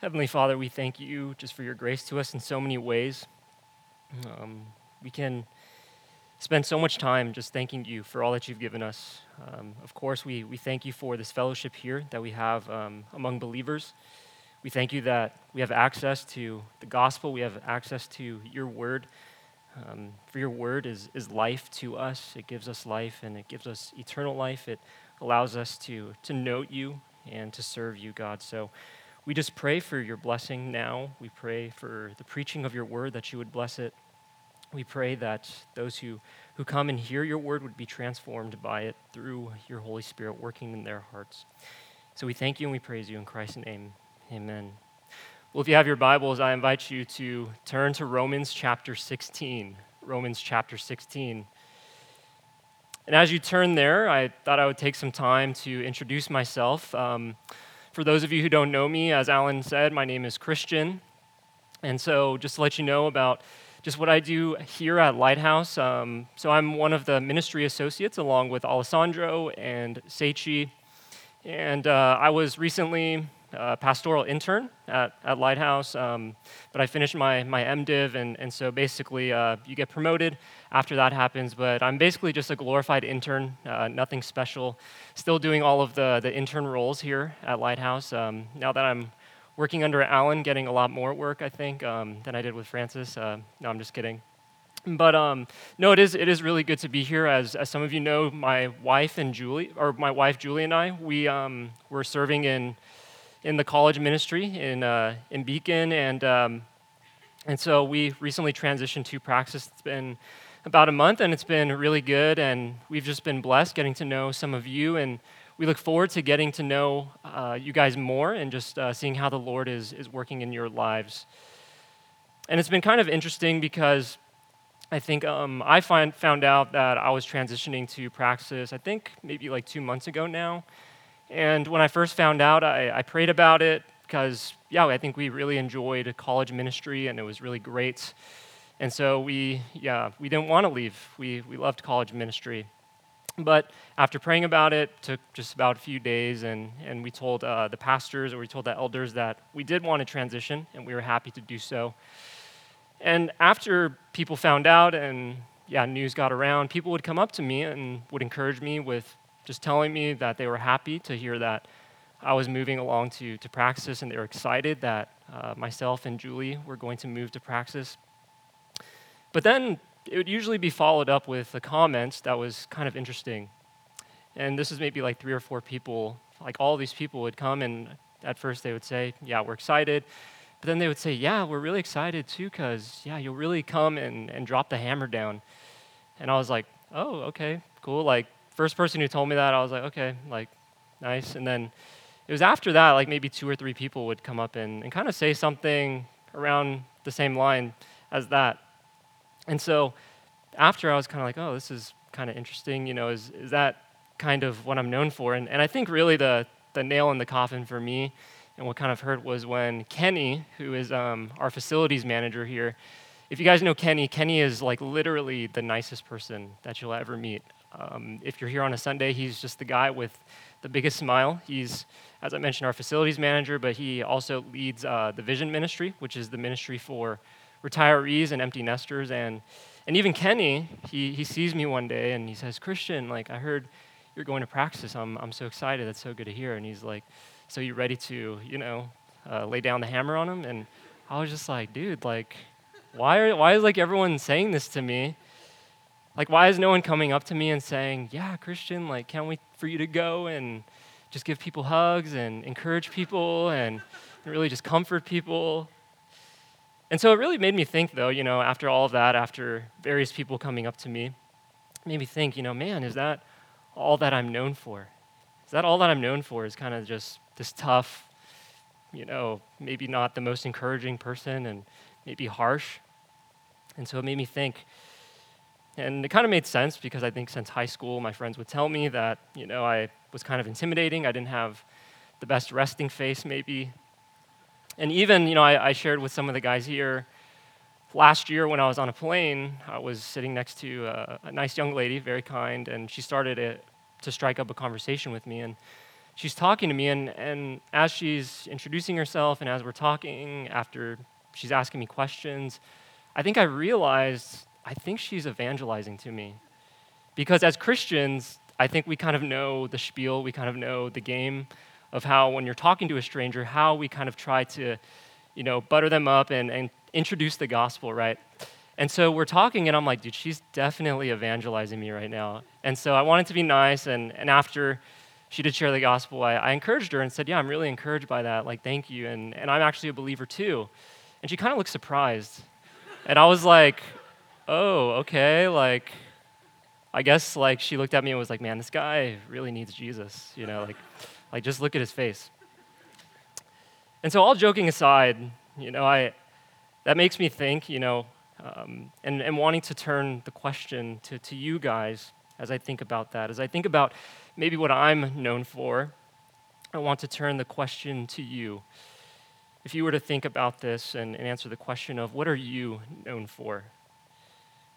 Heavenly Father, we thank you just for your grace to us in so many ways. Um, we can spend so much time just thanking you for all that you've given us. Um, of course, we, we thank you for this fellowship here that we have um, among believers. We thank you that we have access to the gospel, we have access to your word. Um, for your word is, is life to us. It gives us life and it gives us eternal life. It allows us to, to know you and to serve you, God. So we just pray for your blessing now. We pray for the preaching of your word that you would bless it. We pray that those who, who come and hear your word would be transformed by it through your Holy Spirit working in their hearts. So we thank you and we praise you in Christ's name. Amen. Well, if you have your Bibles, I invite you to turn to Romans chapter 16. Romans chapter 16. And as you turn there, I thought I would take some time to introduce myself. Um, for those of you who don't know me, as Alan said, my name is Christian. And so, just to let you know about just what I do here at Lighthouse. Um, so, I'm one of the ministry associates along with Alessandro and Seichi. And uh, I was recently uh, pastoral intern at, at Lighthouse, um, but I finished my, my MDiv, and, and so basically uh, you get promoted after that happens. But I'm basically just a glorified intern, uh, nothing special. Still doing all of the, the intern roles here at Lighthouse. Um, now that I'm working under Alan, getting a lot more work, I think, um, than I did with Francis. Uh, no, I'm just kidding. But um, no, it is, it is really good to be here. As, as some of you know, my wife and Julie, or my wife Julie and I, we um, were serving in in the college ministry in, uh, in Beacon. And, um, and so we recently transitioned to Praxis. It's been about a month and it's been really good. And we've just been blessed getting to know some of you. And we look forward to getting to know uh, you guys more and just uh, seeing how the Lord is, is working in your lives. And it's been kind of interesting because I think um, I find, found out that I was transitioning to Praxis, I think maybe like two months ago now. And when I first found out, I, I prayed about it because, yeah, I think we really enjoyed college ministry and it was really great. And so we, yeah, we didn't want to leave. We, we loved college ministry. But after praying about it, took just about a few days, and, and we told uh, the pastors or we told the elders that we did want to transition, and we were happy to do so. And after people found out and yeah, news got around, people would come up to me and would encourage me with just telling me that they were happy to hear that I was moving along to, to Praxis and they were excited that uh, myself and Julie were going to move to Praxis. But then it would usually be followed up with a comment that was kind of interesting. And this is maybe like three or four people, like all these people would come and at first they would say, Yeah, we're excited. But then they would say, Yeah, we're really excited too, because, yeah, you'll really come and, and drop the hammer down. And I was like, Oh, okay, cool. Like, first person who told me that, I was like, okay, like, nice. And then it was after that, like maybe two or three people would come up and, and kind of say something around the same line as that. And so after I was kind of like, oh, this is kind of interesting, you know, is, is that kind of what I'm known for? And, and I think really the, the nail in the coffin for me and what kind of hurt was when Kenny, who is um, our facilities manager here, if you guys know Kenny, Kenny is like literally the nicest person that you'll ever meet. Um, if you're here on a Sunday, he's just the guy with the biggest smile. He's, as I mentioned, our facilities manager, but he also leads uh, the Vision Ministry, which is the ministry for retirees and empty nesters. And, and even Kenny, he, he sees me one day and he says, Christian, like, I heard you're going to Praxis. I'm, I'm so excited. That's so good to hear. And he's like, So you ready to, you know, uh, lay down the hammer on him? And I was just like, dude, like, why, are, why is like everyone saying this to me? Like, why is no one coming up to me and saying, Yeah, Christian, like, can't wait for you to go and just give people hugs and encourage people and really just comfort people? And so it really made me think, though, you know, after all of that, after various people coming up to me, made me think, you know, man, is that all that I'm known for? Is that all that I'm known for? Is kind of just this tough, you know, maybe not the most encouraging person and maybe harsh? And so it made me think, and it kind of made sense because I think since high school, my friends would tell me that, you know, I was kind of intimidating. I didn't have the best resting face, maybe. And even, you know, I, I shared with some of the guys here last year when I was on a plane, I was sitting next to a, a nice young lady, very kind, and she started it to strike up a conversation with me. And she's talking to me, and, and as she's introducing herself and as we're talking, after she's asking me questions, I think I realized I think she's evangelizing to me. Because as Christians, I think we kind of know the spiel, we kind of know the game of how when you're talking to a stranger, how we kind of try to, you know, butter them up and, and introduce the gospel, right? And so we're talking, and I'm like, dude, she's definitely evangelizing me right now. And so I wanted to be nice, and, and after she did share the gospel, I, I encouraged her and said, Yeah, I'm really encouraged by that. Like, thank you. And, and I'm actually a believer too. And she kind of looked surprised. And I was like, Oh, okay. Like, I guess like she looked at me and was like, Man, this guy really needs Jesus. You know, like, like just look at his face. And so, all joking aside, you know, I, that makes me think, you know, um, and, and wanting to turn the question to, to you guys as I think about that, as I think about maybe what I'm known for, I want to turn the question to you. If you were to think about this and, and answer the question of what are you known for?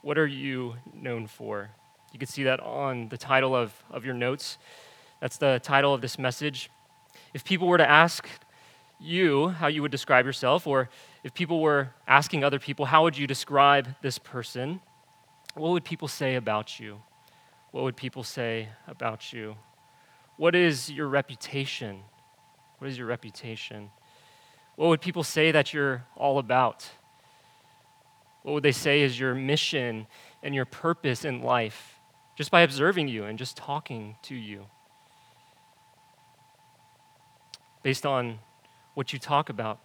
What are you known for? You can see that on the title of, of your notes. That's the title of this message. If people were to ask you how you would describe yourself, or if people were asking other people, how would you describe this person? What would people say about you? What would people say about you? What is your reputation? What is your reputation? What would people say that you're all about? What would they say is your mission and your purpose in life just by observing you and just talking to you? Based on what you talk about,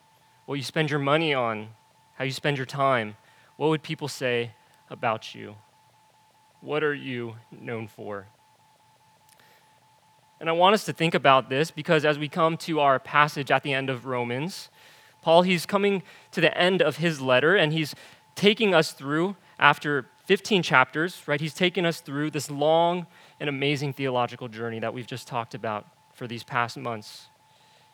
what you spend your money on, how you spend your time, what would people say about you? What are you known for? And I want us to think about this because as we come to our passage at the end of Romans, Paul, he's coming to the end of his letter and he's taking us through, after 15 chapters, right? He's taking us through this long and amazing theological journey that we've just talked about for these past months.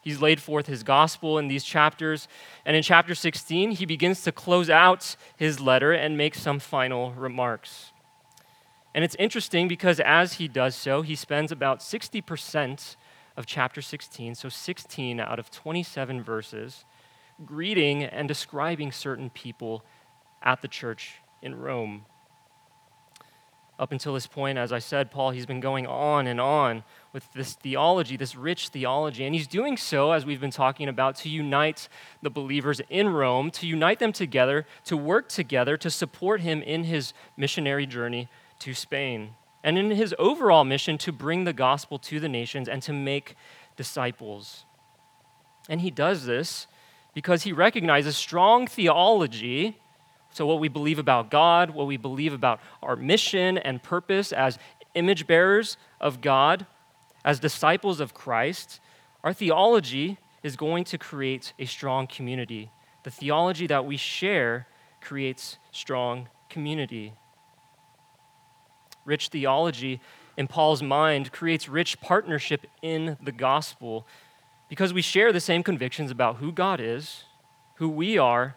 He's laid forth his gospel in these chapters. And in chapter 16, he begins to close out his letter and make some final remarks. And it's interesting because as he does so, he spends about 60% of chapter 16, so 16 out of 27 verses, greeting and describing certain people at the church in Rome. Up until this point, as I said, Paul, he's been going on and on with this theology, this rich theology. And he's doing so, as we've been talking about, to unite the believers in Rome, to unite them together, to work together, to support him in his missionary journey to Spain, and in his overall mission to bring the gospel to the nations and to make disciples. And he does this because he recognizes strong theology. So, what we believe about God, what we believe about our mission and purpose as image bearers of God, as disciples of Christ, our theology is going to create a strong community. The theology that we share creates strong community. Rich theology in Paul's mind creates rich partnership in the gospel because we share the same convictions about who God is, who we are,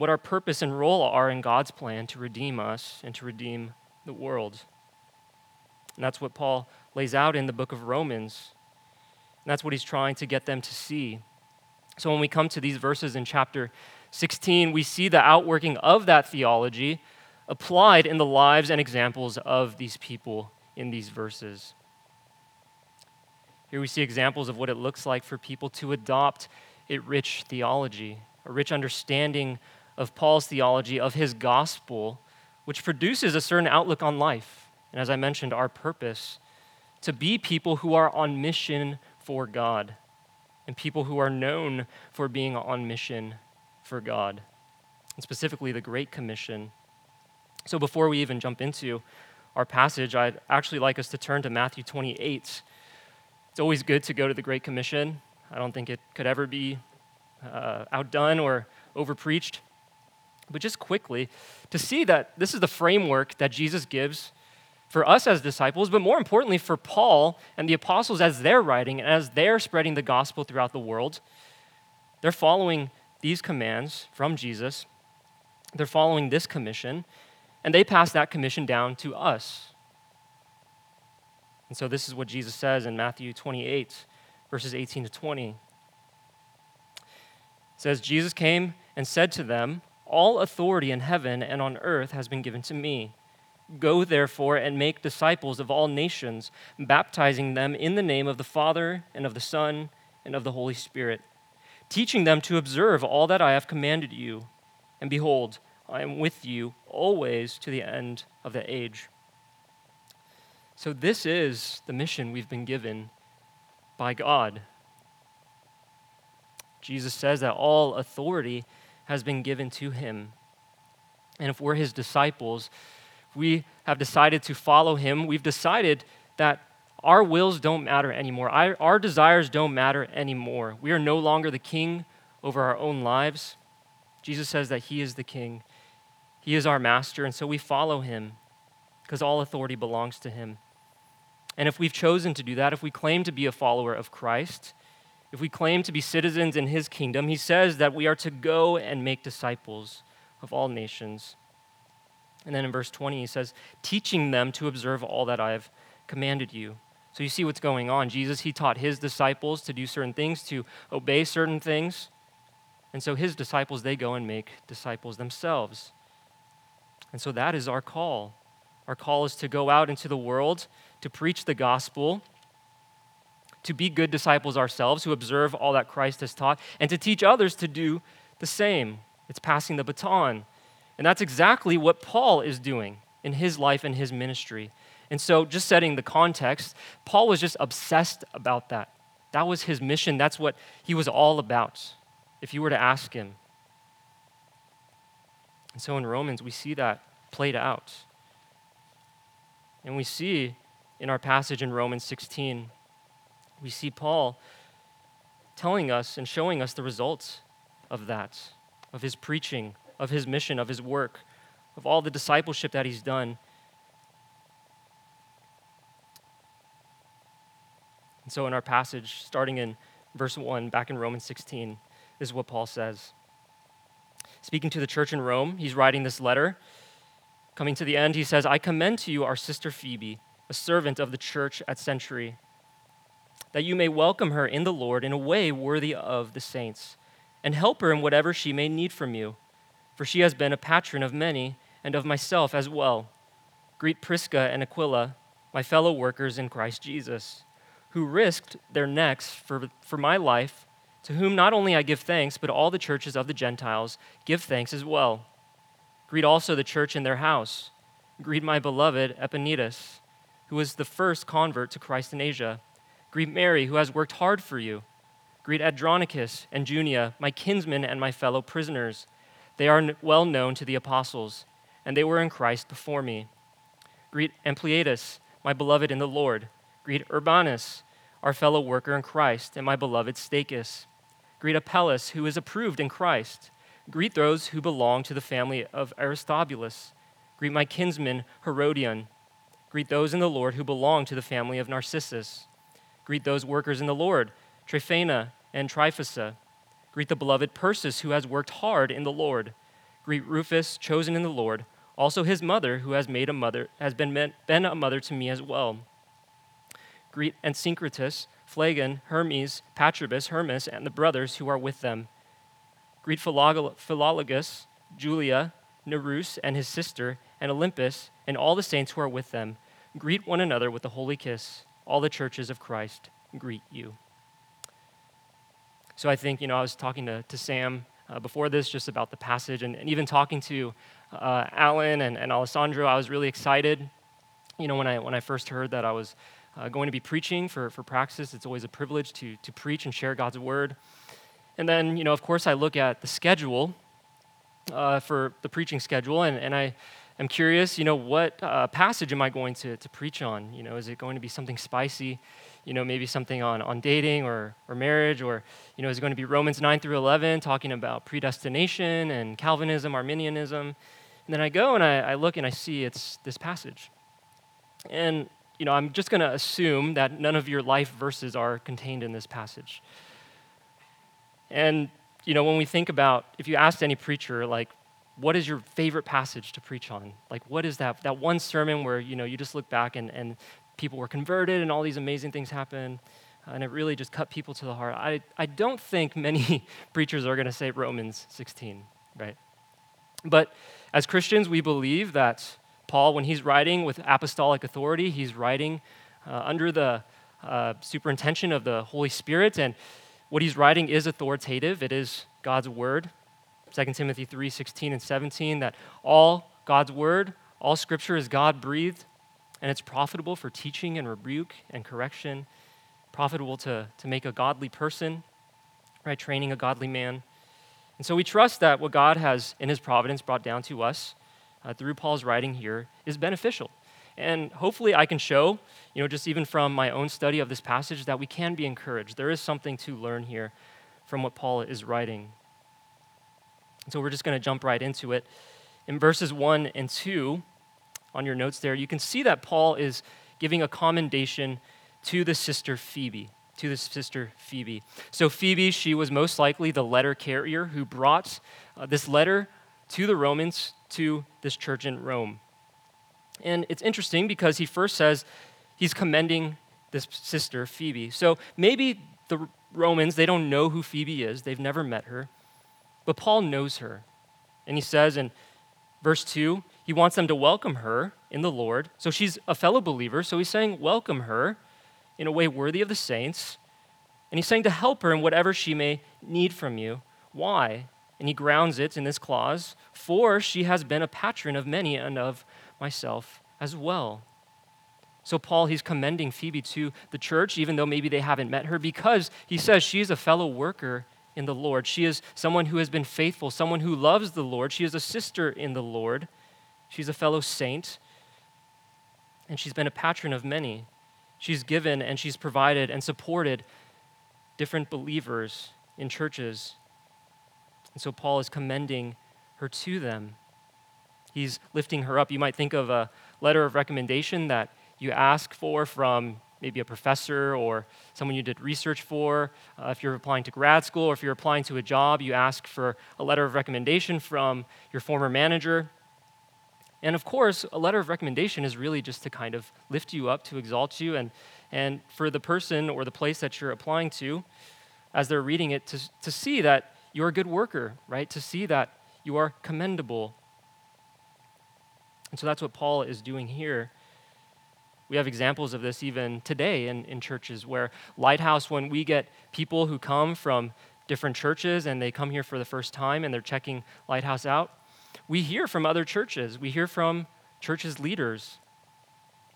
what our purpose and role are in God's plan to redeem us and to redeem the world. And that's what Paul lays out in the book of Romans. And that's what he's trying to get them to see. So when we come to these verses in chapter 16, we see the outworking of that theology applied in the lives and examples of these people in these verses. Here we see examples of what it looks like for people to adopt a rich theology, a rich understanding of Paul's theology, of his gospel, which produces a certain outlook on life. And as I mentioned, our purpose to be people who are on mission for God and people who are known for being on mission for God. And specifically, the Great Commission so before we even jump into our passage, I'd actually like us to turn to Matthew 28. It's always good to go to the Great Commission. I don't think it could ever be uh, outdone or overpreached. But just quickly, to see that this is the framework that Jesus gives for us as disciples, but more importantly for Paul and the apostles as they're writing and as they're spreading the gospel throughout the world. They're following these commands from Jesus, they're following this commission, and they pass that commission down to us. And so this is what Jesus says in Matthew 28, verses 18 to 20. It says, Jesus came and said to them, All authority in heaven and on earth has been given to me. Go therefore and make disciples of all nations, baptizing them in the name of the Father and of the Son and of the Holy Spirit, teaching them to observe all that I have commanded you. And behold, I am with you always to the end of the age. So, this is the mission we've been given by God. Jesus says that all authority has been given to him. And if we're his disciples, we have decided to follow him. We've decided that our wills don't matter anymore. Our, our, desires don't matter anymore. We are no longer the king over our own lives. Jesus says that he is the king, he is our master, and so we follow him because all authority belongs to him. And if we've chosen to do that, if we claim to be a follower of Christ, if we claim to be citizens in his kingdom, he says that we are to go and make disciples of all nations. And then in verse 20, he says, teaching them to observe all that I have commanded you. So you see what's going on. Jesus, he taught his disciples to do certain things, to obey certain things. And so his disciples, they go and make disciples themselves. And so that is our call. Our call is to go out into the world, to preach the gospel, to be good disciples ourselves, who observe all that Christ has taught, and to teach others to do the same. It's passing the baton. And that's exactly what Paul is doing in his life and his ministry. And so, just setting the context, Paul was just obsessed about that. That was his mission. That's what he was all about, if you were to ask him. And so, in Romans, we see that played out. And we see in our passage in Romans 16, we see Paul telling us and showing us the results of that, of his preaching, of his mission, of his work, of all the discipleship that he's done. And so, in our passage, starting in verse 1, back in Romans 16, this is what Paul says. Speaking to the church in Rome, he's writing this letter. Coming to the end, he says, I commend to you our sister Phoebe, a servant of the church at Cenchreae, that you may welcome her in the Lord in a way worthy of the saints, and help her in whatever she may need from you for she has been a patron of many and of myself as well. Greet Prisca and Aquila, my fellow workers in Christ Jesus, who risked their necks for, for my life, to whom not only I give thanks, but all the churches of the Gentiles give thanks as well. Greet also the church in their house. Greet my beloved Epaenetus, who was the first convert to Christ in Asia. Greet Mary, who has worked hard for you. Greet Andronicus and Junia, my kinsmen and my fellow prisoners. They are well known to the apostles, and they were in Christ before me. Greet Ampliatus, my beloved in the Lord. Greet Urbanus, our fellow worker in Christ, and my beloved Stachys. Greet Apelles, who is approved in Christ. Greet those who belong to the family of Aristobulus. Greet my kinsman Herodion. Greet those in the Lord who belong to the family of Narcissus. Greet those workers in the Lord, Tryphena and Tryphosa. Greet the beloved Persis, who has worked hard in the Lord. Greet Rufus, chosen in the Lord, also his mother, who has made a mother, has been, been a mother to me as well. Greet Asyncritus, Phlegon, Hermes, Patrobas, Hermas, and the brothers who are with them. Greet Philologus, Julia, Nereus, and his sister, and Olympas, and all the saints who are with them. Greet one another with a holy kiss. All the churches of Christ greet you. So I think, you know, I was talking to, to Sam uh, before this just about the passage, and, and even talking to uh, Alan and, and Alessandro, I was really excited. You know, when I, when I first heard that I was uh, going to be preaching for, for Praxis, it's always a privilege to, to preach and share God's word. And then, you know, of course, I look at the schedule uh, for the preaching schedule, and, and I am curious, you know, what uh, passage am I going to, to preach on? You know, is it going to be something spicy? you know, maybe something on, on dating or, or marriage, or, you know, is it going to be Romans 9 through 11 talking about predestination and Calvinism, Arminianism? And then I go and I, I look and I see it's this passage. And, you know, I'm just going to assume that none of your life verses are contained in this passage. And, you know, when we think about, if you asked any preacher, like, what is your favorite passage to preach on? Like, what is that, that one sermon where, you know, you just look back and, and people were converted and all these amazing things happened. and it really just cut people to the heart. I, I don't think many preachers are going to say Romans 16, right? But as Christians, we believe that Paul, when he's writing with apostolic authority, he's writing uh, under the uh, superintention of the Holy Spirit, and what he's writing is authoritative. It is God's word. 2 Timothy 3 16 and 17, that all God's word, all scripture is God breathed, and it's profitable for teaching and rebuke and correction, profitable to, to make a godly person, right? Training a godly man. And so we trust that what God has in his providence brought down to us uh, through Paul's writing here is beneficial. And hopefully I can show, you know, just even from my own study of this passage, that we can be encouraged. There is something to learn here from what Paul is writing. And so we're just going to jump right into it. In verses 1 and 2, on your notes there, you can see that Paul is giving a commendation to the sister Phoebe. To the sister Phoebe. So, Phoebe, she was most likely the letter carrier who brought uh, this letter to the Romans, to this church in Rome. And it's interesting because he first says he's commending this sister, Phoebe. So maybe the Romans, they don't know who Phoebe is, they've never met her, but Paul knows her. And he says in verse 2, he wants them to welcome her in the Lord. So she's a fellow believer, so he's saying, welcome her in a way worthy of the saints. And he's saying to help her in whatever she may need from you. Why? And he grounds it in this clause For she has been a patron of many and of myself as well. So, Paul, he's commending Phoebe to the church, even though maybe they haven't met her, because he says she's a fellow worker in the Lord. She is someone who has been faithful, someone who loves the Lord. She is a sister in the Lord. She's a fellow saint, and she's been a patron of many. She's given and she's provided and supported different believers in churches. And so, Paul is commending her to them. He's lifting her up. You might think of a letter of recommendation that you ask for from maybe a professor or someone you did research for. Uh, if you're applying to grad school or if you're applying to a job, you ask for a letter of recommendation from your former manager. And of course, a letter of recommendation is really just to kind of lift you up, to exalt you, and, and for the person or the place that you're applying to, as they're reading it, to, to see that you're a good worker, right? To see that you are commendable, and so that's what Paul is doing here. We have examples of this even today in, in churches where Lighthouse, when we get people who come from different churches and they come here for the first time and they're checking Lighthouse out, we hear from other churches. We hear from churches' leaders.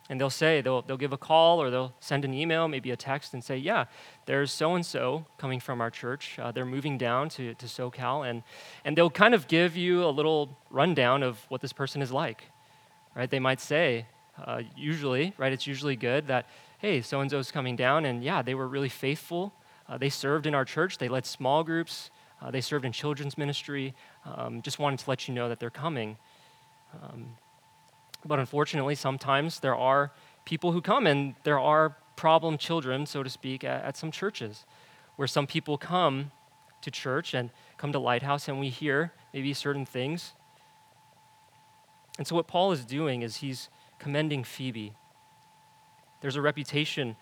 And they'll say, they'll, they'll give a call or they'll send an email, maybe a text, and say, Yeah, there's so and so coming from our church. Uh, they're moving down to, to SoCal. And, and they'll kind of give you a little rundown of what this person is like right? They might say, uh, usually, right, it's usually good that, hey, so and so's coming down, and yeah, they were really faithful. Uh, they served in our church, they led small groups, uh, they served in children's ministry. Um, just wanted to let you know that they're coming. Um, but unfortunately, sometimes there are people who come, and there are problem children, so to speak, at, at some churches, where some people come to church and come to Lighthouse, and we hear maybe certain things and so, what Paul is doing is he's commending Phoebe. There's a reputation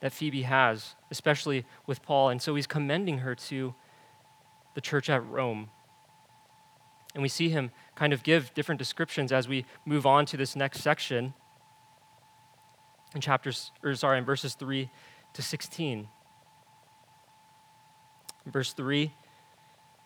that Phoebe has, especially with Paul, and so he's commending her to the church at Rome. And we see him kind of give different descriptions as we move on to this next section in chapters, or sorry, in verses 3 to 16. In verse 3,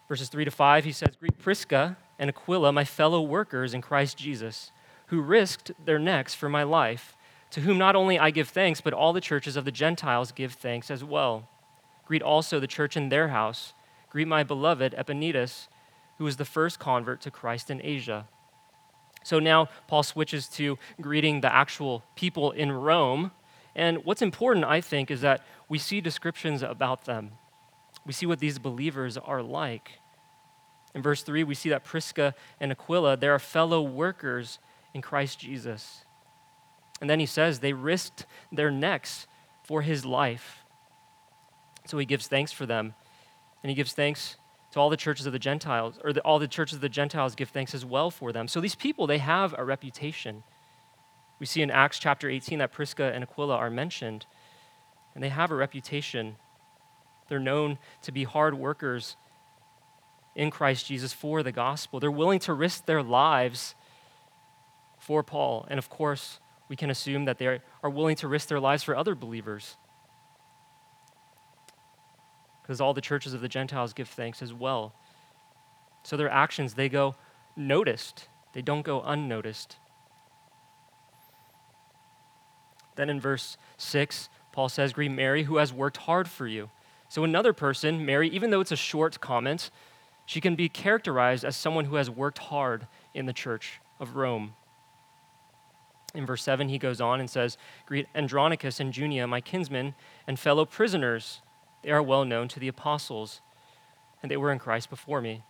verses 3 to 5, he says, Greet Prisca and Aquila, my fellow workers in Christ Jesus, who risked their necks for my life, to whom not only I give thanks, but all the churches of the Gentiles give thanks as well. Greet also the church in their house. Greet my beloved Epaenetus, who was the first convert to Christ in Asia. So now Paul switches to greeting the actual people in Rome. And what's important, I think, is that we see descriptions about them. We see what these believers are like. In verse 3, we see that Prisca and Aquila, they are fellow workers in Christ Jesus. And then he says they risked their necks for his life. So he gives thanks for them. And he gives thanks to all the churches of the Gentiles, or the, all the churches of the Gentiles give thanks as well for them. So these people, they have a reputation. We see in Acts chapter 18 that Prisca and Aquila are mentioned. and they have a reputation. They're known to be hard workers in Christ Jesus for the gospel. They're willing to risk their lives for Paul. And of course, we can assume that they are willing to risk their lives for other believers. Because all the churches of the Gentiles give thanks as well. So their actions, they go noticed, they don't go unnoticed. Then in verse 6, Paul says, Greet Mary, who has worked hard for you. So another person, Mary, even though it's a short comment, she can be characterized as someone who has worked hard in the church of Rome. In verse 7, he goes on and says, Greet Andronicus and Junia, my kinsmen and fellow prisoners. They are well known to the apostles, and they were in Christ before me.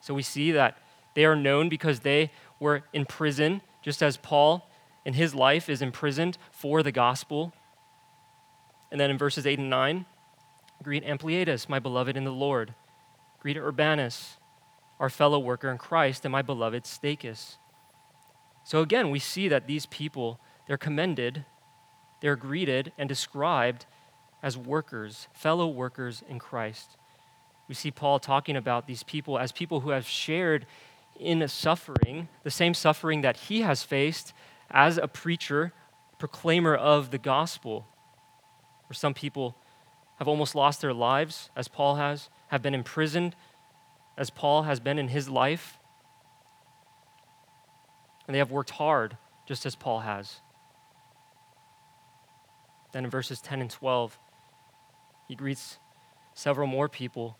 So we see that they are known because they were in prison, just as Paul in his life is imprisoned for the gospel. And then in verses 8 and 9, greet Ampliatus, my beloved in the Lord. Greet Urbanus, our fellow worker in Christ, and my beloved Stachys. So again, we see that these people, they're commended, they're greeted and described as workers, fellow workers in Christ. We see Paul talking about these people as people who have shared in suffering, the same suffering that he has faced as a preacher, proclaimer of the gospel. Where some people have almost lost their lives, as Paul has, have been imprisoned, as Paul has been in his life and they have worked hard, just as Paul has. Then in verses 10 and 12, he greets several more people.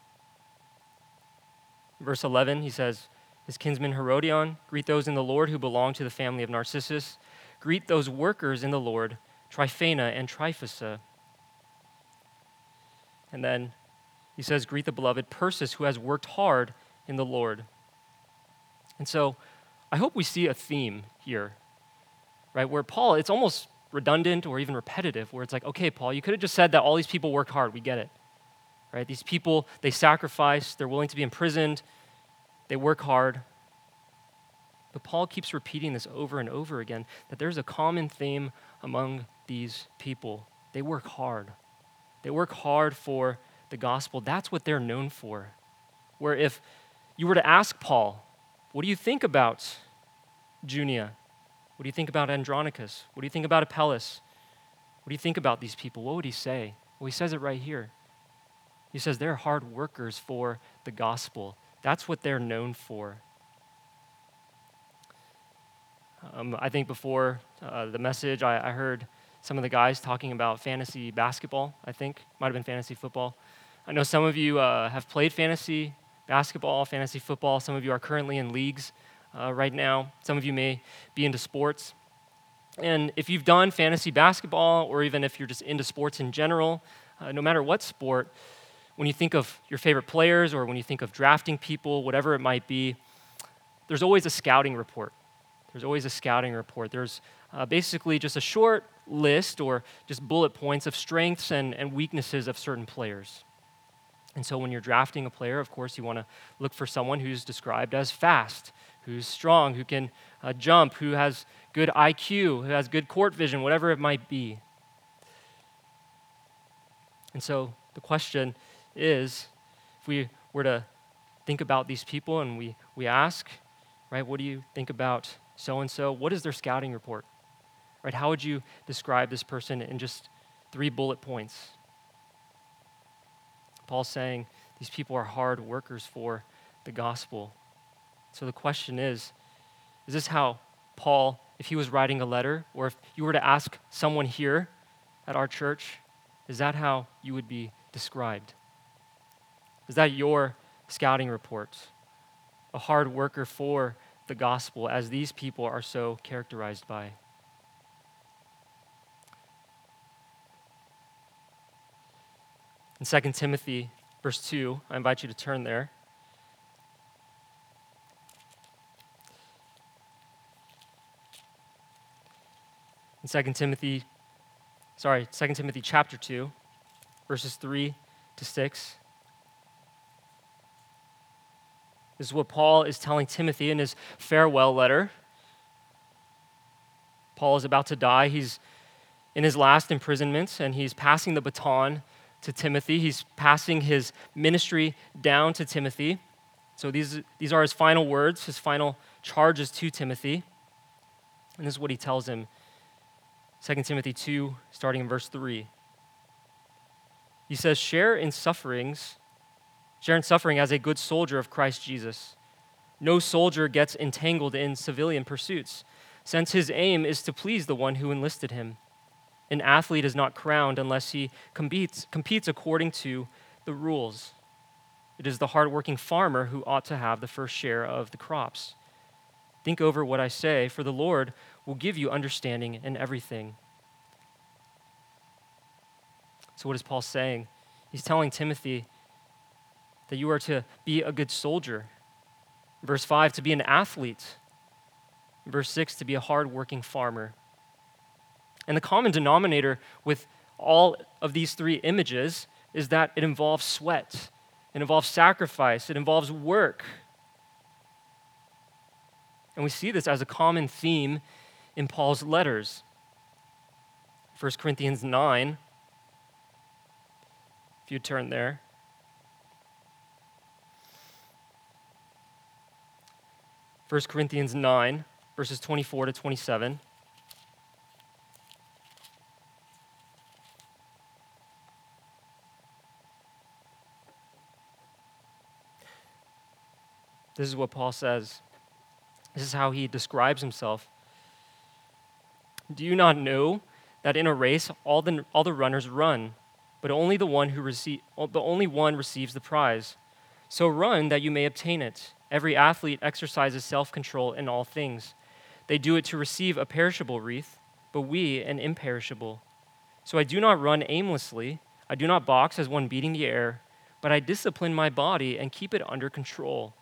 Verse 11, he says, His kinsman Herodion, greet those in the Lord who belong to the family of Narcissus. Greet those workers in the Lord, Tryphena and Tryphosa. And then he says, Greet the beloved Persis, who has worked hard in the Lord. And so, I hope we see a theme here, right? Where Paul, it's almost redundant or even repetitive, where it's like, okay, Paul, you could have just said that all these people work hard. We get it, right? These people, they sacrifice, they're willing to be imprisoned, they work hard. But Paul keeps repeating this over and over again that there's a common theme among these people. They work hard. They work hard for the gospel. That's what they're known for. Where if you were to ask Paul, what do you think about Junia? What do you think about Andronicus? What do you think about Apelles? What do you think about these people? What would he say? Well, he says it right here. He says they're hard workers for the gospel. That's what they're known for. Um, I think before uh, the message, I, I, heard some of the guys talking about fantasy basketball, I think. Might have been fantasy football. I know some of you uh, have played fantasy basketball, fantasy football. Some of you are currently in leagues uh, right now. Some of you may be into sports. And if you've done fantasy basketball, or even if you're just into sports in general, uh, no matter what sport, when you think of your favorite players or when you think of drafting people, whatever it might be, there's always a scouting report. There's always a scouting report. There's uh, basically just a short list or just bullet points of strengths and, and weaknesses of certain players. And so when you're drafting a player, of course, you want to look for someone who's described as fast, who's strong, who can uh, jump, who has good IQ, who has good court vision, whatever it might be. And so the question is if we were to think about these people and we, we ask, right, what do you think about so and so? What is their scouting report? Right? How would you describe this person in just three bullet points? Paul's saying these people are hard workers for the gospel. So the question is is this how Paul, if he was writing a letter, or if you were to ask someone here at our church, is that how you would be described? Is that your scouting report? A hard worker for the gospel, as these people are so characterized by. In 2 Timothy, verse 2, I invite you to turn there. In 2 Timothy, sorry, 2 Timothy chapter 2, verses 3 to 6. This is what Paul is telling Timothy in his farewell letter. Paul is about to die. He's in his last imprisonment, and he's passing the baton to Timothy. He's passing his ministry down to Timothy. So these, these are his final words, his final charges to Timothy. And this is what he tells him 2 Timothy 2, starting in verse 3. He says, Share in sufferings, share in suffering as a good soldier of Christ Jesus. No soldier gets entangled in civilian pursuits, since his aim is to please the one who enlisted him. An athlete is not crowned unless he competes, competes according to the rules. It is the hardworking farmer who ought to have the first share of the crops. Think over what I say, for the Lord will give you understanding in everything. So, what is Paul saying? He's telling Timothy that you are to be a good soldier. Verse 5, to be an athlete. Verse 6, to be a hardworking farmer. And the common denominator with all of these three images is that it involves sweat, it involves sacrifice, it involves work. And we see this as a common theme in Paul's letters. 1 Corinthians 9, if you turn there. First Corinthians 9, verses 24 to 27. This is what Paul says. This is how he describes himself. Do you not know that in a race all the, all the runners run, but only the one who receive, but only one receives the prize? So run that you may obtain it. Every athlete exercises self-control in all things. They do it to receive a perishable wreath, but we an imperishable. So I do not run aimlessly. I do not box as one beating the air, but I discipline my body and keep it under control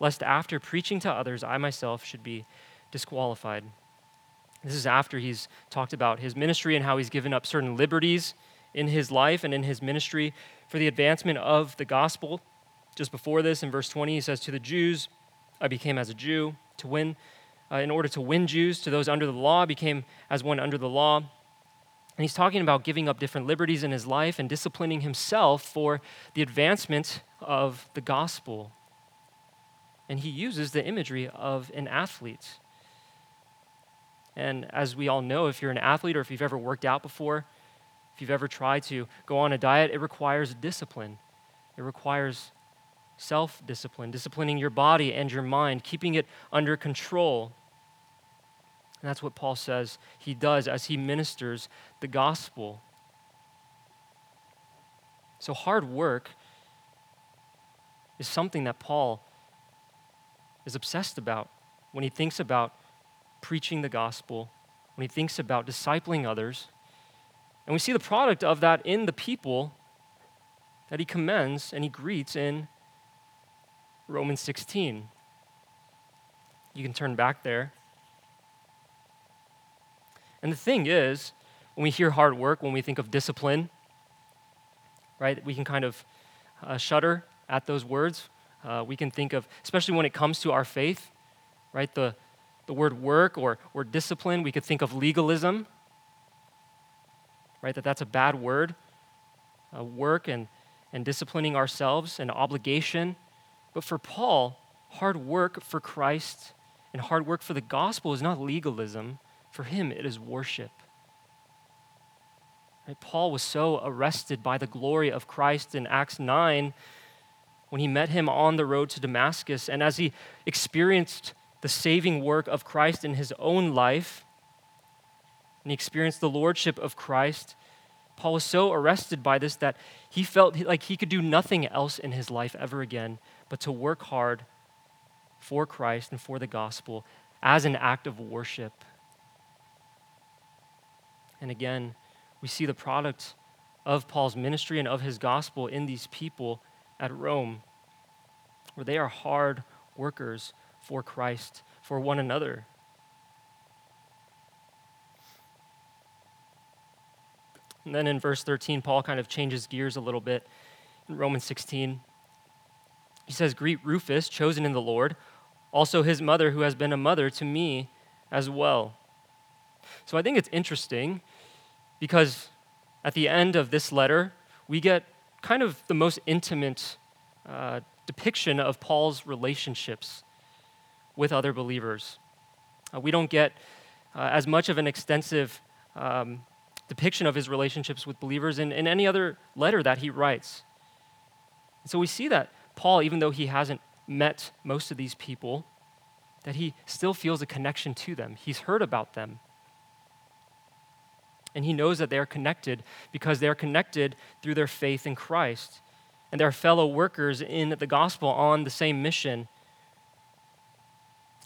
lest after preaching to others, I myself should be disqualified. This is after he's talked about his ministry and how he's given up certain liberties in his life and in his ministry for the advancement of the gospel. Just before this, in verse 20, he says, To the Jews, I became as a Jew to win. Uh, in order to win Jews, to those under the law, I became as one under the law. And he's talking about giving up different liberties in his life and disciplining himself for the advancement of the gospel and he uses the imagery of an athlete. And as we all know, if you're an athlete or if you've ever worked out before, if you've ever tried to go on a diet, it requires discipline. It requires self discipline, disciplining your body and your mind, keeping it under control. And that's what Paul says he does as he ministers the gospel. So, hard work is something that Paul is obsessed about when he thinks about preaching the gospel, when he thinks about discipling others. And we see the product of that in the people that he commends and he greets in Romans 16. You can turn back there. And the thing is, when we hear hard work, when we think of discipline, right, we can kind of uh, shudder at those words. Uh, we can think of, especially when it comes to our faith, right? The, the word work or, or discipline, we could think of legalism, right? That that's a bad word. Uh, work and, and disciplining ourselves, an obligation. But for Paul, hard work for Christ and hard work for the gospel is not legalism. For him, it is worship. Right? Paul was so arrested by the glory of Christ in Acts 9 when he met him on the road to Damascus. And as he experienced the saving work of Christ in his own life, and he experienced the lordship of Christ, Paul was so arrested by this that he felt like he could do nothing else in his life ever again but to work hard for Christ and for the gospel as an act of worship. And again, we see the product of Paul's ministry and of his gospel in these people at Rome, where they are hard workers for Christ, for one another. And then in verse 13, Paul kind of changes gears a little bit in Romans 16. He says, Greet Rufus, chosen in the Lord, also his mother, who has been a mother to me as well. So I think it's interesting Because at the end of this letter, we get kind of the most intimate uh, depiction of Paul's relationships with other believers. Uh, we don't get uh, as much of an extensive um, depiction of his relationships with believers in, in any other letter that he writes. so we see that Paul, even though he hasn't met most of these people, that he still feels a connection to them. He's heard about them. And he knows that they are connected because they are connected through their faith in Christ. And they're fellow workers in the gospel on the same mission.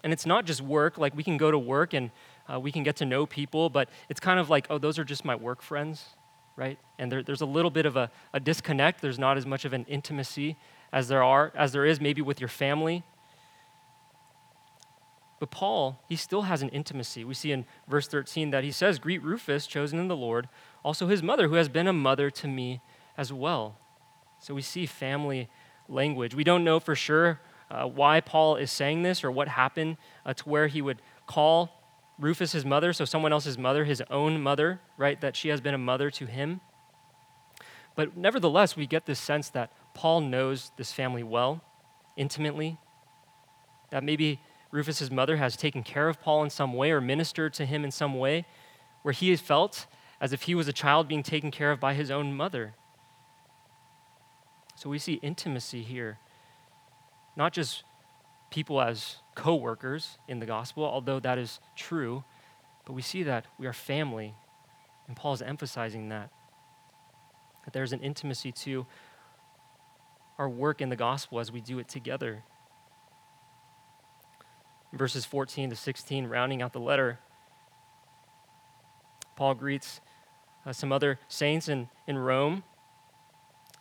And it's not just work, like we can go to work and uh, we can get to know people, but it's kind of like, oh, those are just my work friends, right? And there, there's a little bit of a, a disconnect. There's not as much of an intimacy as there are, as there is maybe with your family but Paul, he still has an intimacy. We see in verse 13 that he says, Greet Rufus, chosen in the Lord, also his mother, who has been a mother to me as well. So we see family language. We don't know for sure uh, why Paul is saying this or what happened uh, to where he would call Rufus his mother, so someone else's mother, his own mother, right? That she has been a mother to him. But nevertheless, we get this sense that Paul knows this family well, intimately, that maybe Rufus's mother has taken care of Paul in some way or ministered to him in some way, where he has felt as if he was a child being taken care of by his own mother. So we see intimacy here, not just people as co workers in the gospel, although that is true, but we see that we are family. And Paul is emphasizing that. That there's an intimacy to our work in the gospel as we do it together verses 14 to 16, rounding out the letter, Paul greets uh, some other saints in, in Rome.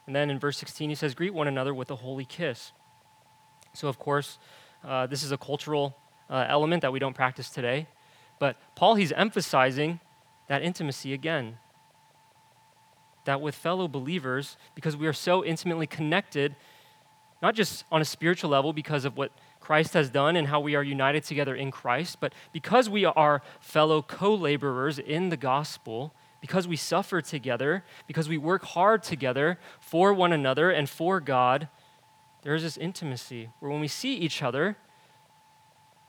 And then in verse 16, he says, Greet one another with a holy kiss. So, of course, uh, this is a cultural uh, element that we don't practice today. But Paul, he's emphasizing that intimacy again. That with fellow believers, because we are so intimately connected, not just on a spiritual level because of what Christ has done and how we are united together in Christ, but because we are fellow co laborers in the gospel, because we suffer together, because we work hard together for one another and for God, there is this intimacy where when we see each other,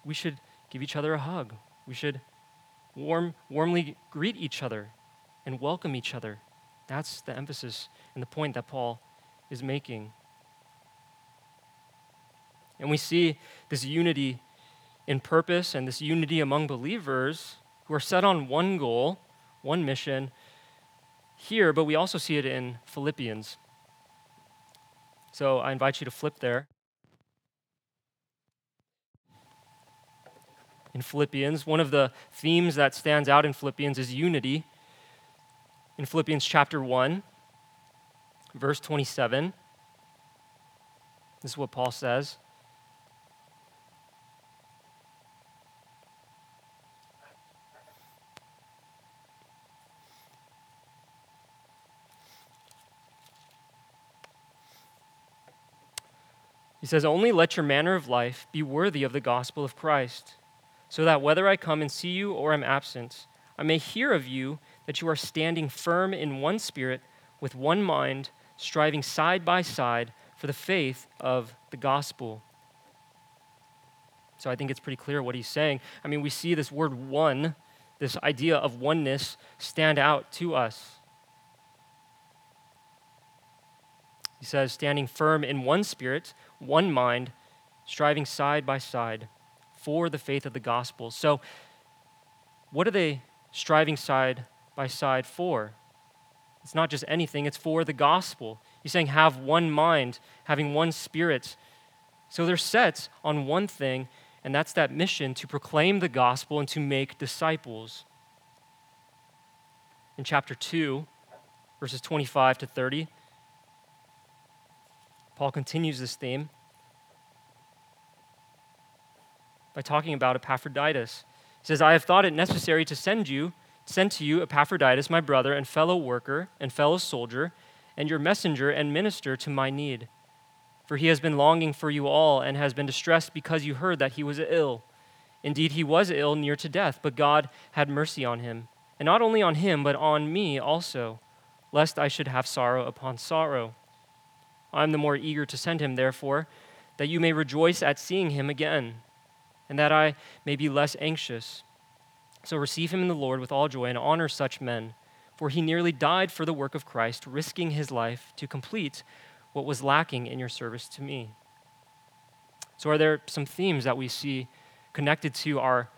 we should give each other a hug. We should warm, warmly greet each other and welcome each other. That's the emphasis and the point that Paul is making. And we see this unity in purpose and this unity among believers who are set on one goal, one mission here, but we also see it in Philippians. So I invite you to flip there. In Philippians, one of the themes that stands out in Philippians is unity. In Philippians chapter 1, verse 27, this is what Paul says. He says, Only let your manner of life be worthy of the gospel of Christ, so that whether I come and see you or am absent, I may hear of you that you are standing firm in one spirit, with one mind, striving side by side for the faith of the gospel. So I think it's pretty clear what he's saying. I mean, we see this word one, this idea of oneness, stand out to us. He says, standing firm in one spirit, one mind, striving side by side for the faith of the gospel. So, what are they striving side by side for? It's not just anything, it's for the gospel. He's saying, have one mind, having one spirit. So they're set on one thing, and that's that mission to proclaim the gospel and to make disciples. In chapter 2, verses 25 to 30, Paul continues this theme by talking about Epaphroditus. He says, I have thought it necessary to send you, send to you Epaphroditus, my brother and fellow worker and fellow soldier, and your messenger and minister to my need. For he has been longing for you all and has been distressed because you heard that he was ill. Indeed, he was ill near to death, but God had mercy on him, and not only on him, but on me also, lest I should have sorrow upon sorrow. I am the more eager to send him, therefore, that you may rejoice at seeing him again, and that I may be less anxious. So receive him in the Lord with all joy and honor such men, for he nearly died for the work of Christ, risking his life to complete what was lacking in your service to me. So, are there some themes that we see connected to our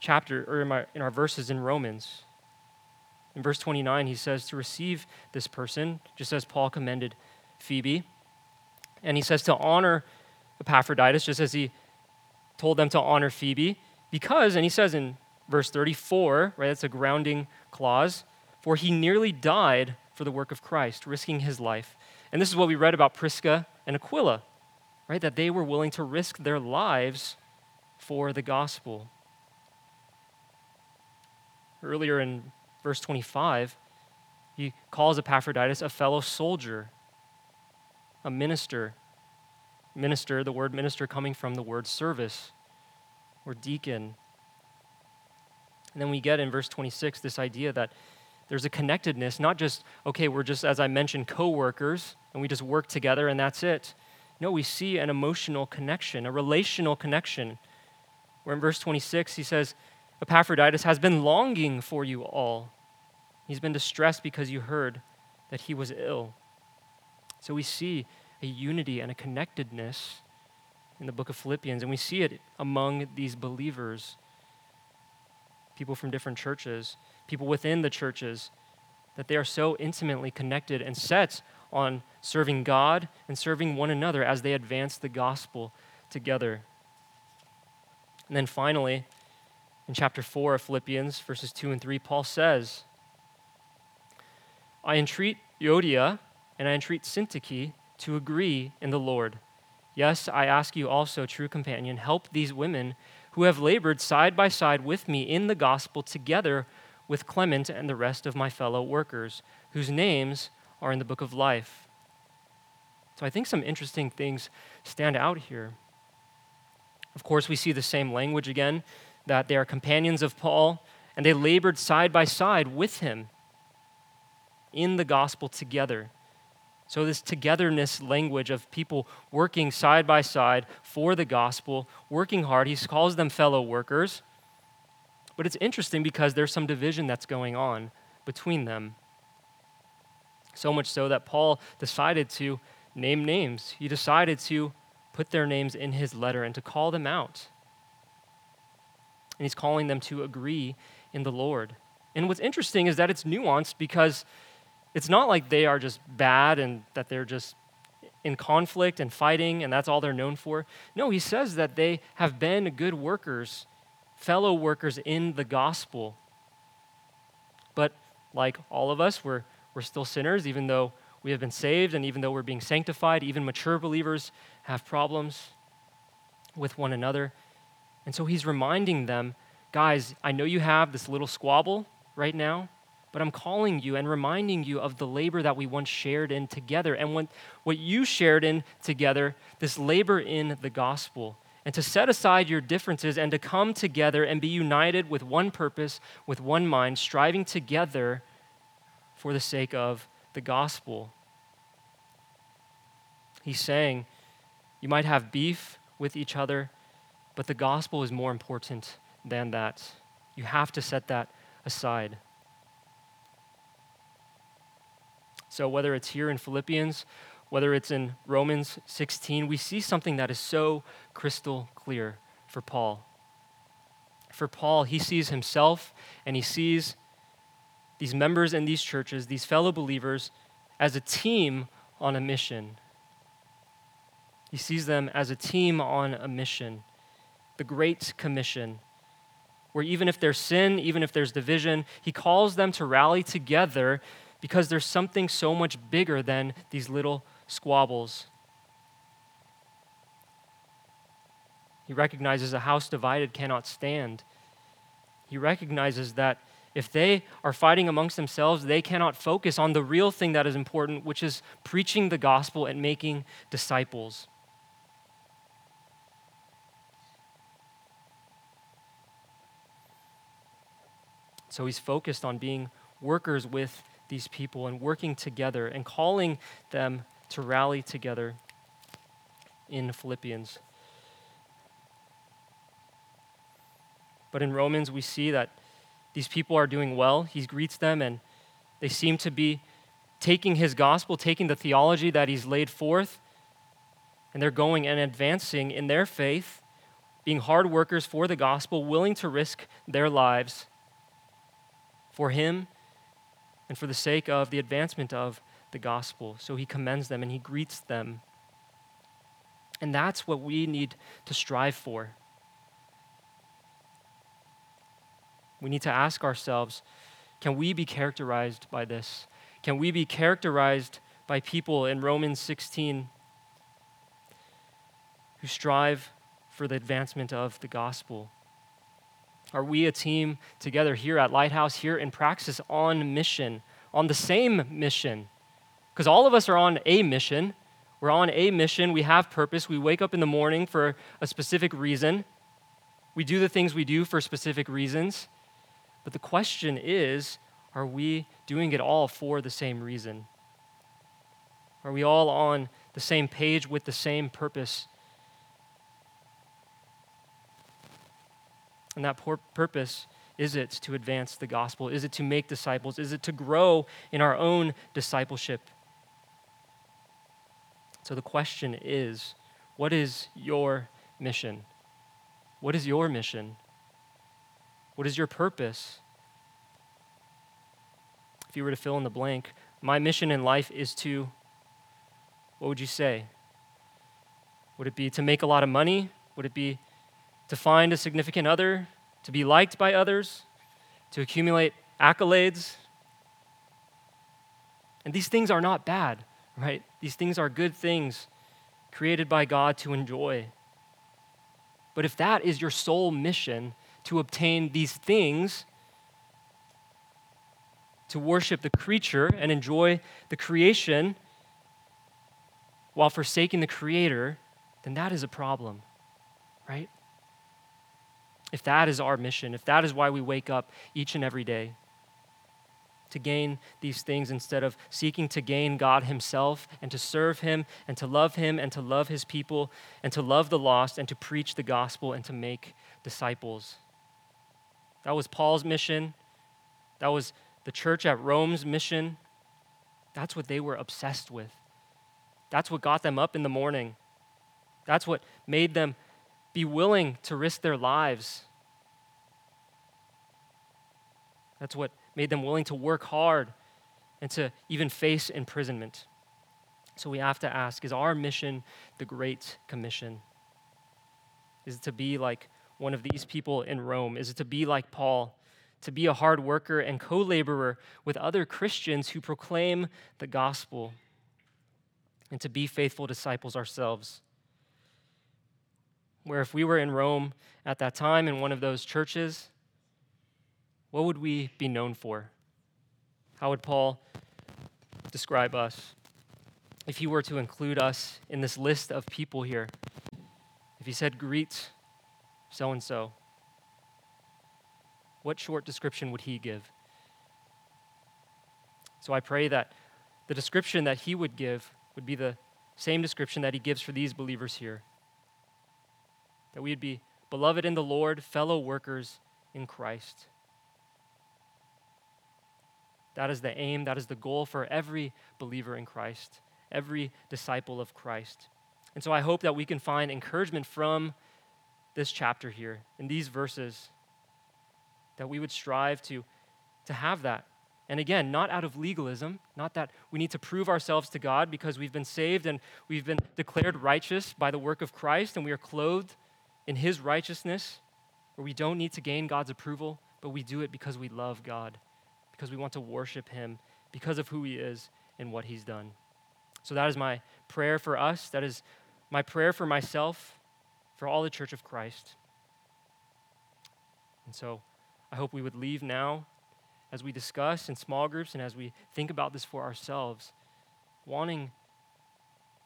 chapter or in our, in our verses in Romans? In verse 29, he says to receive this person, just as Paul commended Phoebe. And he says to honor Epaphroditus, just as he told them to honor Phoebe, because, and he says in verse 34, right, that's a grounding clause, for he nearly died for the work of Christ, risking his life. And this is what we read about Prisca and Aquila, right, that they were willing to risk their lives for the gospel. Earlier in verse 25, he calls Epaphroditus a fellow soldier, a minister. Minister, the word minister coming from the word service or deacon. And then we get in verse 26 this idea that there's a connectedness, not just, okay, we're just, as I mentioned, co workers and we just work together and that's it. No, we see an emotional connection, a relational connection. Where in verse 26, he says, Epaphroditus has been longing for you all. He's been distressed because you heard that he was ill. So we see a unity and a connectedness in the book of Philippians, and we see it among these believers people from different churches, people within the churches, that they are so intimately connected and set on serving God and serving one another as they advance the gospel together. And then finally, in chapter 4 of Philippians, verses 2 and 3, Paul says, I entreat Euodia and I entreat Syntyche to agree in the Lord. Yes, I ask you also, true companion, help these women who have labored side by side with me in the gospel together with Clement and the rest of my fellow workers, whose names are in the book of life. So I think some interesting things stand out here. Of course, we see the same language again that they are companions of Paul, and they labored side by side with him in the gospel together. So, this togetherness language of people working side by side for the gospel, working hard, he calls them fellow workers. But it's interesting because there's some division that's going on between them. So much so that Paul decided to name names. He decided to put their names in his letter and to call them out and he's calling them to agree in the Lord. And what's interesting is that it's nuanced because it's not like they are just bad and that they're just in conflict and fighting and that's all they're known for. No, he says that they have been good workers, fellow workers in the gospel. But like all of us, we're, we're still sinners, even though we have been saved and even though we're being sanctified. Even mature believers have problems with one another. And so he's reminding them, guys, I know you have this little squabble right now, but I'm calling you and reminding you of the labor that we once shared in together and when, what you shared in together, this labor in the gospel. And to set aside your differences and to come together and be united with one purpose, with one mind, striving together for the sake of the gospel. He's saying, you might have beef with each other, but the gospel is more important than that. You have to set that aside. So, whether it's here in Philippians, whether it's in Romans 16, we see something that is so crystal clear for Paul. For Paul, he sees himself and he sees these members in these churches, these fellow believers, as a team on a mission. He sees them as a team on a mission the Great Commission, where even if there's sin, even if there's division, he calls them to rally together because there's something so much bigger than these little squabbles. He recognizes a house divided cannot stand. He recognizes that if they are fighting amongst themselves, they cannot focus on the real thing that is important, which is preaching the gospel and making disciples. So he's focused on being workers with these people and working together and calling them to rally together in Philippians. But in Romans, we see that these people are doing well. He greets them, and they seem to be taking his gospel, taking the theology that he's laid forth, and they're going and advancing in their faith, being hard workers for the gospel, willing to risk their lives for him and for the sake of the advancement of the gospel. So he commends them and he greets them. And that's what we need to strive for. We need to ask ourselves can we be characterized by this? Can we be characterized by people in Romans 16 who strive for the advancement of the gospel? Are we a team together here at Lighthouse, here in Praxis, on mission, on the same mission? Because all of us are on a mission. We're on a mission. We have purpose. We wake up in the morning for a specific reason. We do the things we do for specific reasons. But the question is are we doing it all for the same reason? Are we all on the same page with the same purpose? And that purpose is it to advance the gospel? Is it to make disciples? Is it to grow in our own discipleship? So the question is what is your mission? What is your mission? What is your purpose? If you were to fill in the blank, my mission in life is to, what would you say? Would it be to make a lot of money? Would it be to find a significant other? To be liked by others? To accumulate accolades? And these things are not bad, right? These things are good things created by God to enjoy. But if that is your sole mission, to obtain these things, to worship the creature and enjoy the creation while forsaking the creator, then that is a problem, right? If that is our mission, if that is why we wake up each and every day, to gain these things instead of seeking to gain God Himself and to serve Him and to love Him and to love His people and to love the lost and to preach the gospel and to make disciples. That was Paul's mission. That was the church at Rome's mission. That's what they were obsessed with. That's what got them up in the morning. That's what made them be willing to risk their lives. That's what made them willing to work hard and to even face imprisonment. So we have to ask is our mission the Great Commission? Is it to be like one of these people in Rome? Is it to be like Paul, to be a hard worker and co laborer with other Christians who proclaim the gospel, and to be faithful disciples ourselves? Where if we were in Rome at that time in one of those churches, what would we be known for? How would Paul describe us? If he were to include us in this list of people here, if he said, Greet so and so, what short description would he give? So I pray that the description that he would give would be the same description that he gives for these believers here. That we would be beloved in the Lord, fellow workers in Christ. That is the aim, that is the goal for every believer in Christ, every disciple of Christ. And so I hope that we can find encouragement from this chapter here, in these verses, that we would strive to, to have that. And again, not out of legalism, not that we need to prove ourselves to God because we've been saved and we've been declared righteous by the work of Christ and we are clothed in His righteousness, where we don't need to gain God's approval, but we do it because we love God, because we want to worship Him, because of who He is and what He's done. So that is my prayer for us. That is my prayer for myself for all the church of Christ. And so I hope we would leave now as we discuss in small groups and as we think about this for ourselves, wanting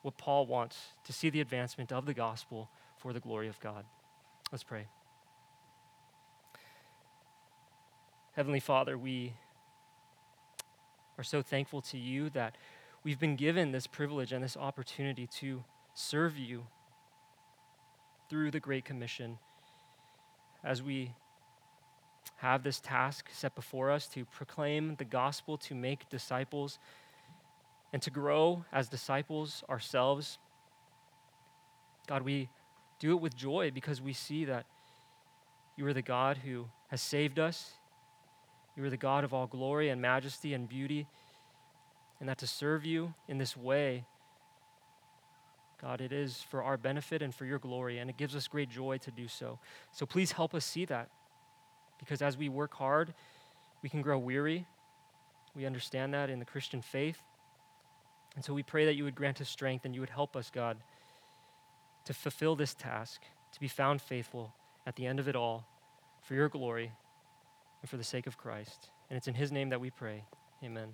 what Paul wants to see the advancement of the gospel for the glory of God. Let's pray. Heavenly Father, we are so thankful to you that we've been given this privilege and this opportunity to serve you through the Great Commission as we have this task set before us to proclaim the gospel, to make disciples, and to grow as disciples ourselves. God, we do it with joy because we see that you are the God who has saved us. You are the God of all glory and majesty and beauty. And that to serve you in this way, God, it is for our benefit and for your glory, and it gives us great joy to do so. So please help us see that. Because as we work hard, we can grow weary. We understand that in the Christian faith. And so we pray that you would grant us strength and you would help us, God, to fulfill this task, to be found faithful at the end of it all for your glory and for the sake of Christ. And it's in his name that we pray. Amen.